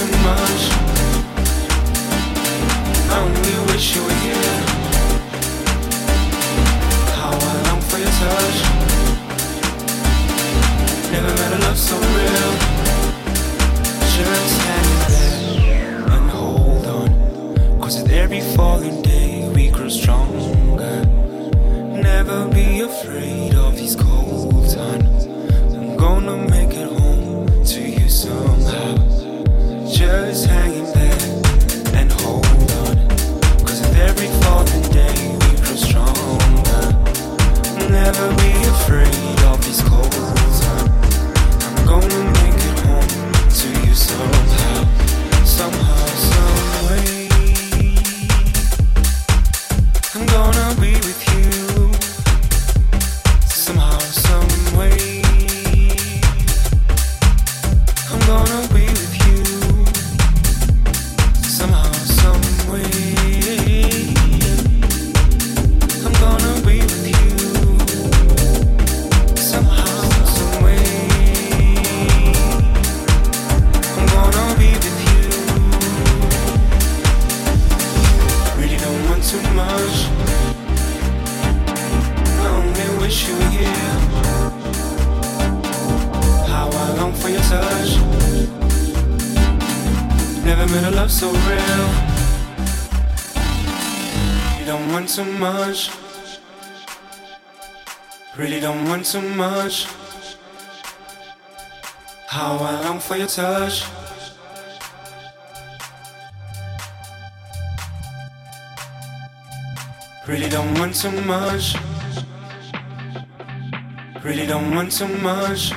too much touch. Really don't want too much. Really don't want too much.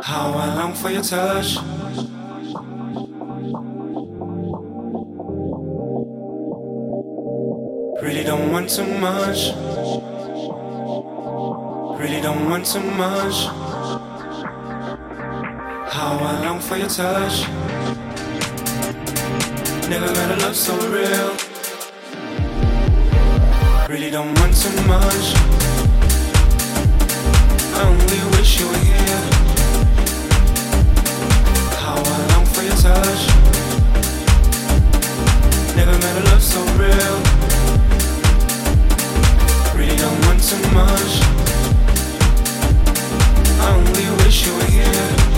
How I long for your touch. Really don't want too much. Really don't want too much. How I long for your touch. Never met a love so real. Really don't want too much. I only wish you were here. How I long for your touch. Never met a love so real. Really don't want too much. I only wish you were here.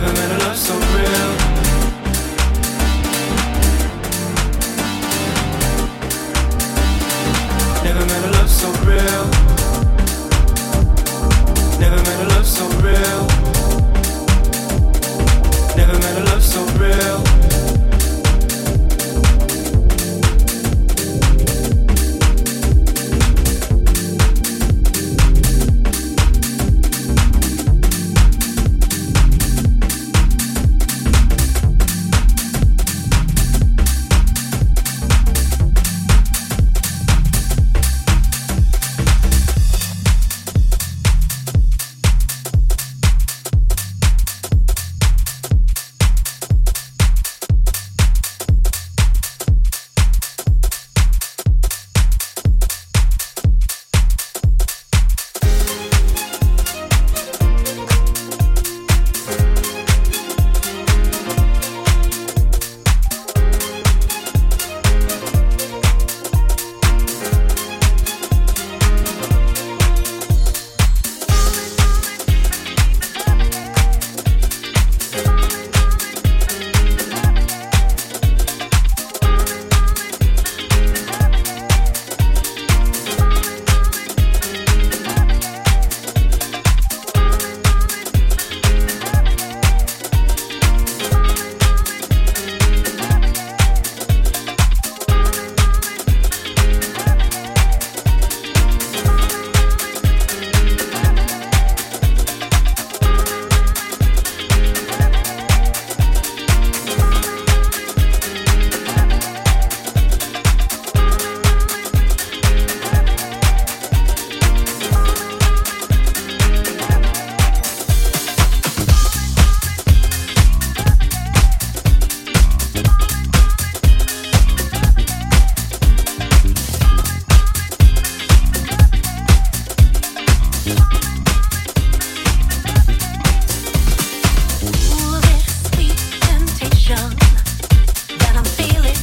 Never met a love so real. Never met a love so real. Never met a love so real. Never met a love so real.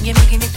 you're making me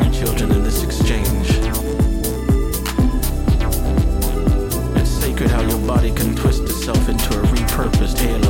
grandchildren in this exchange. It's sacred how your body can twist itself into a repurposed halo.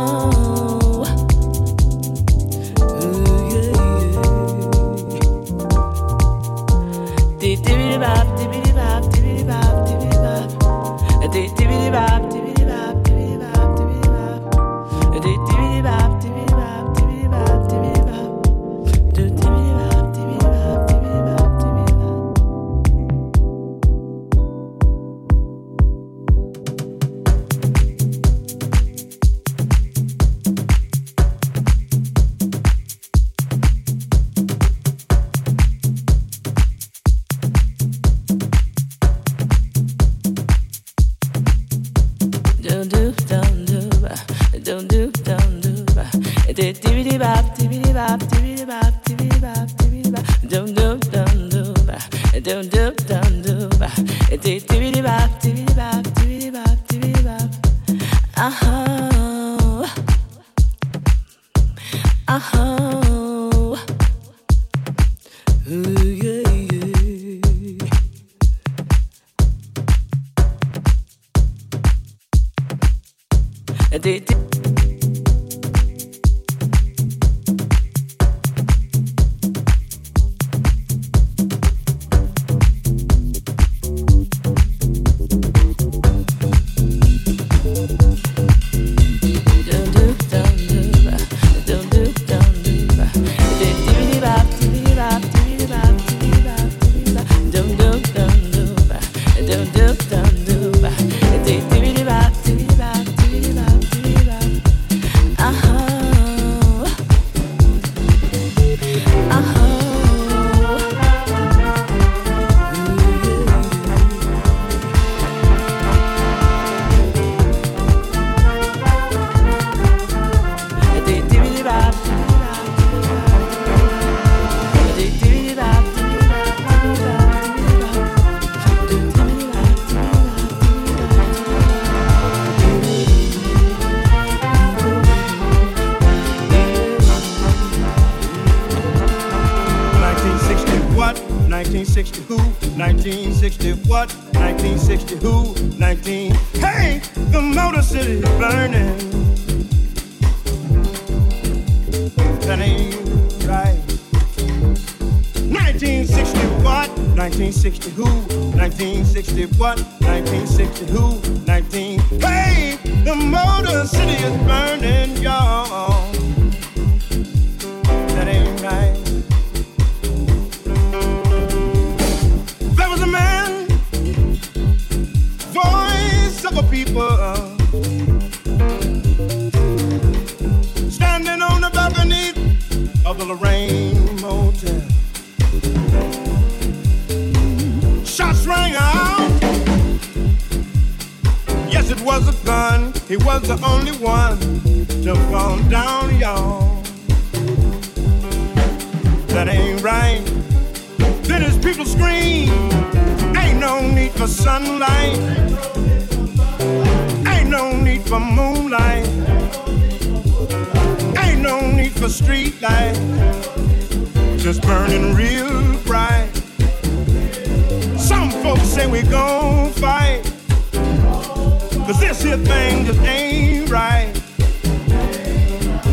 alone.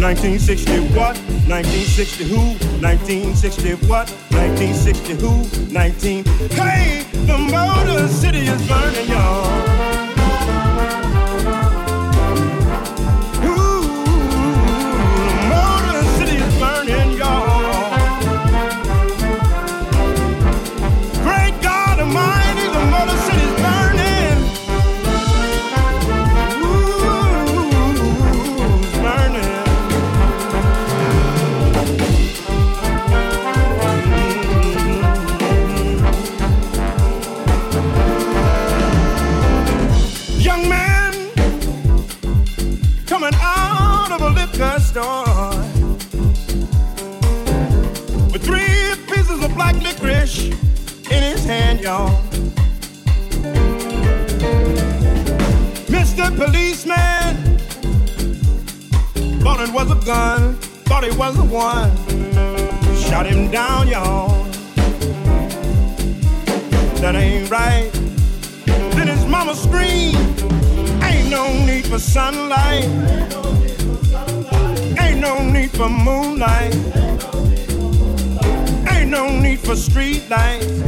1960 what? 1960 who? 1960 what? 1960 who? 19. Hey, the Motor City is burning, y'all. Was a gun, thought it was the one. Shot him down, y'all. That ain't right. Then his mama screamed, Ain't no need for sunlight. Ain't no need for moonlight. Ain't no need for street lights.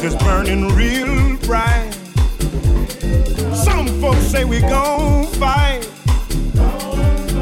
Just burning real bright. Some folks say we gon' fight.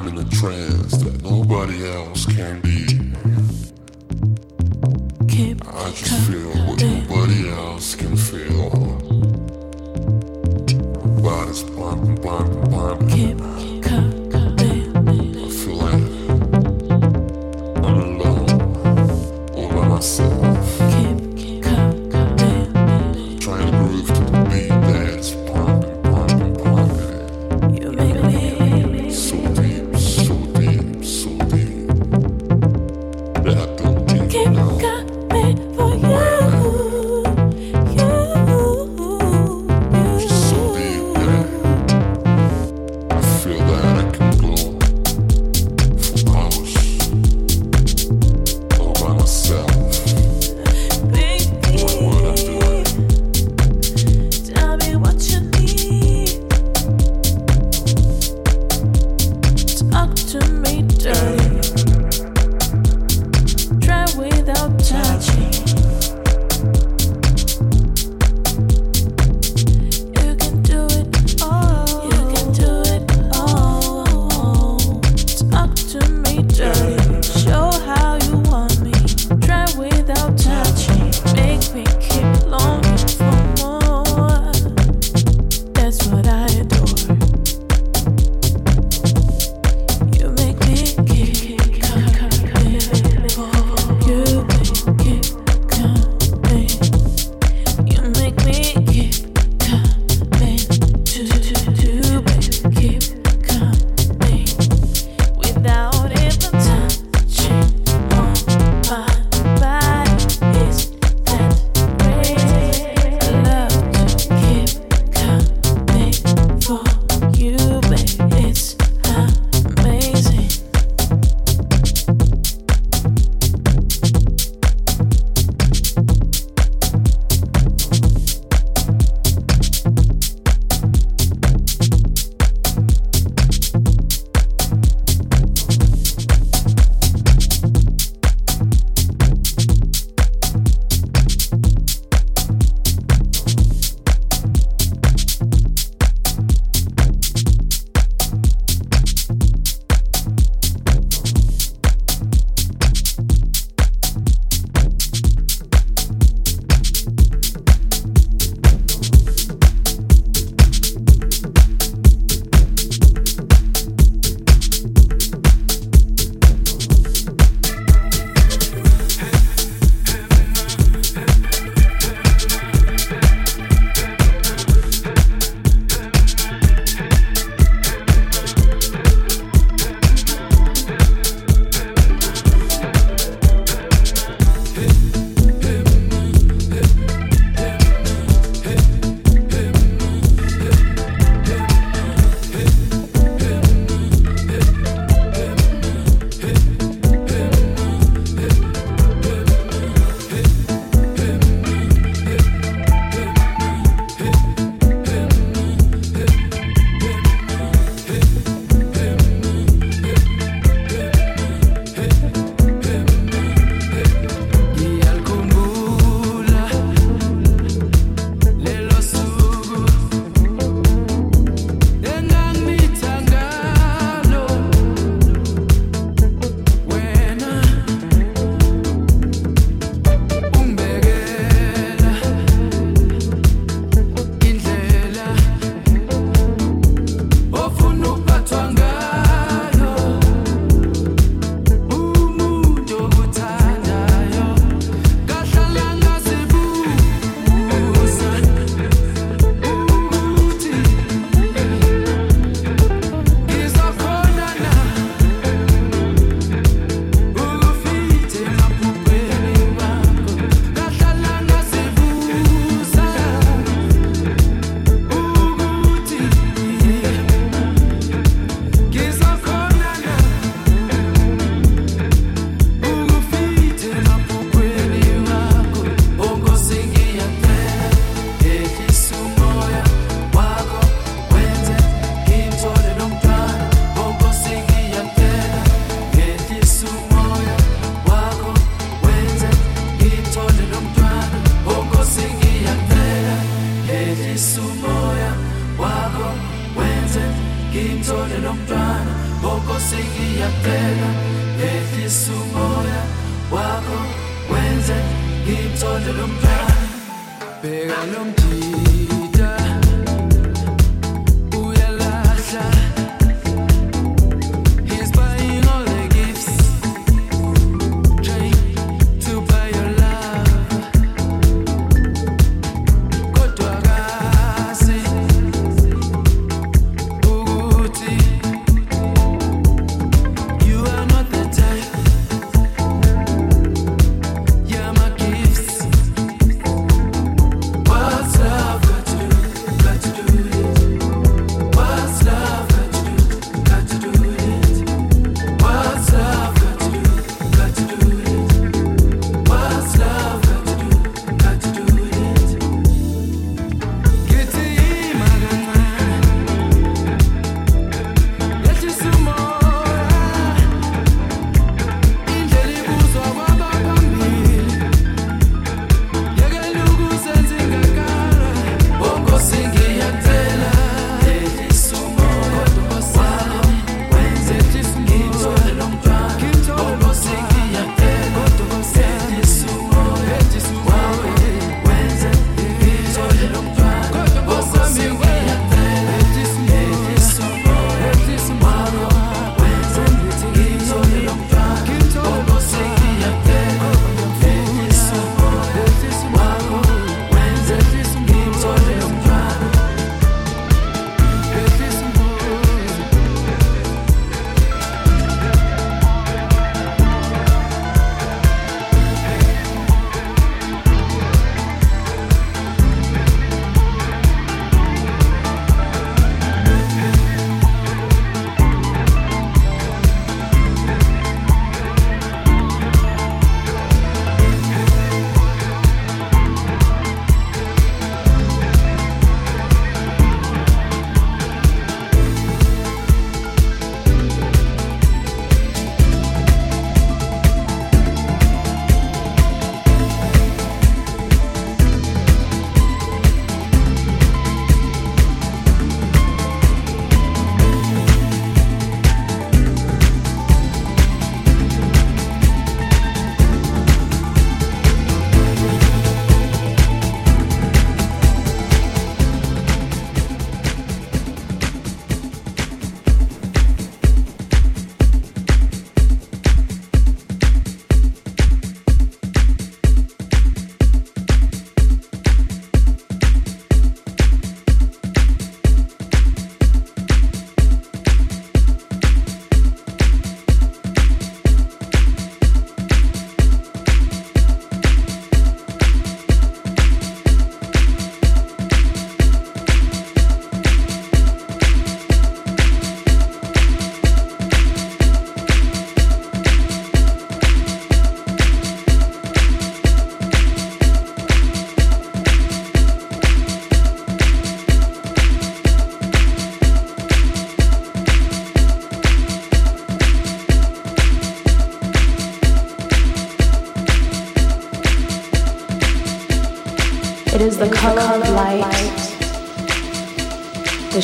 I'm in a trance that nobody else can be. I just feel what nobody else can.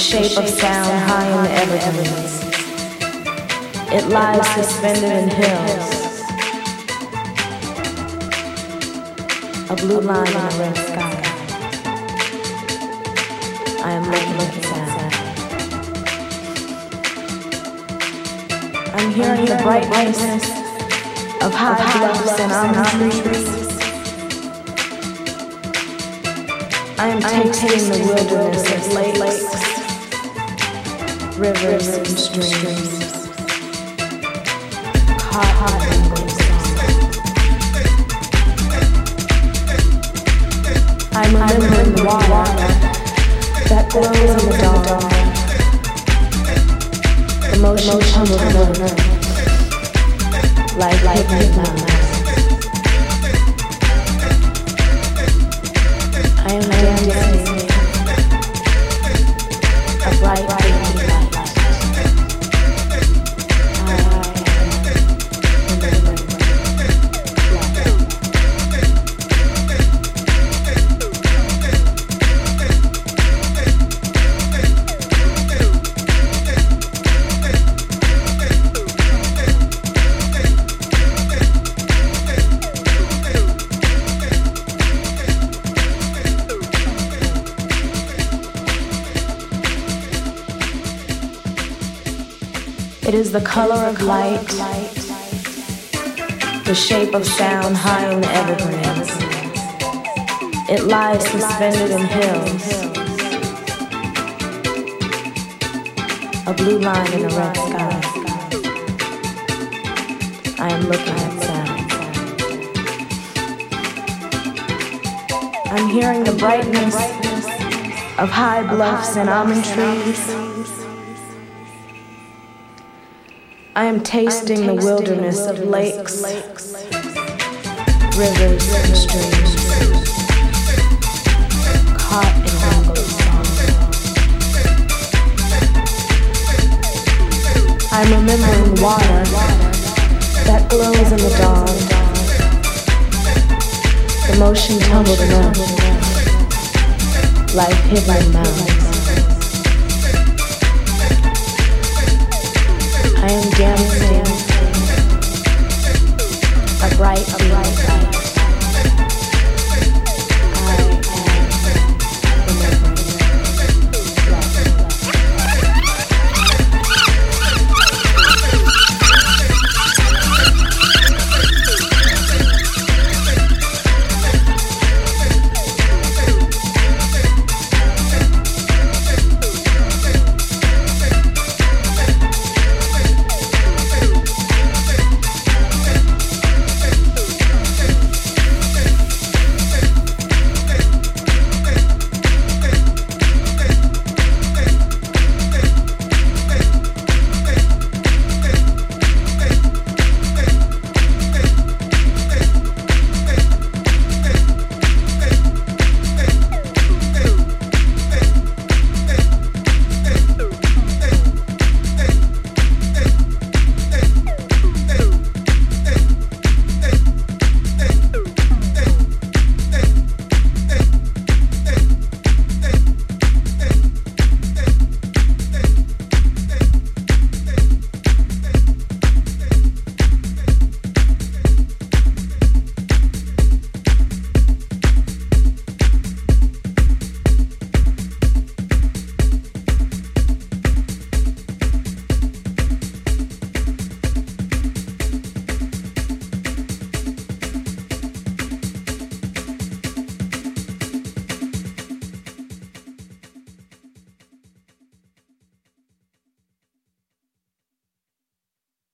shape of sound high in the evergreens. It lies suspended in hills. A blue line in a red sky. I am looking at sound. I'm hearing the brightness of high bluffs and almond trees. I am taking the wilderness of lakes rivers and streams, cotton I'm remembering water that glows in the dawn. Emotion tumbled over, like like midnight. I am dancing a bright is the color of light, the shape of sound high in the evergreens. It lies suspended in hills, a blue line in a red sky. I am looking at sound. I'm hearing the brightness of high bluffs and almond trees. I am tasting the wilderness of lakes, rivers, and streams. Caught in song. I'm remembering water that glows in the dawn. The motion tumbled enough, like hidden mouths. I am dancing a bright, a bright.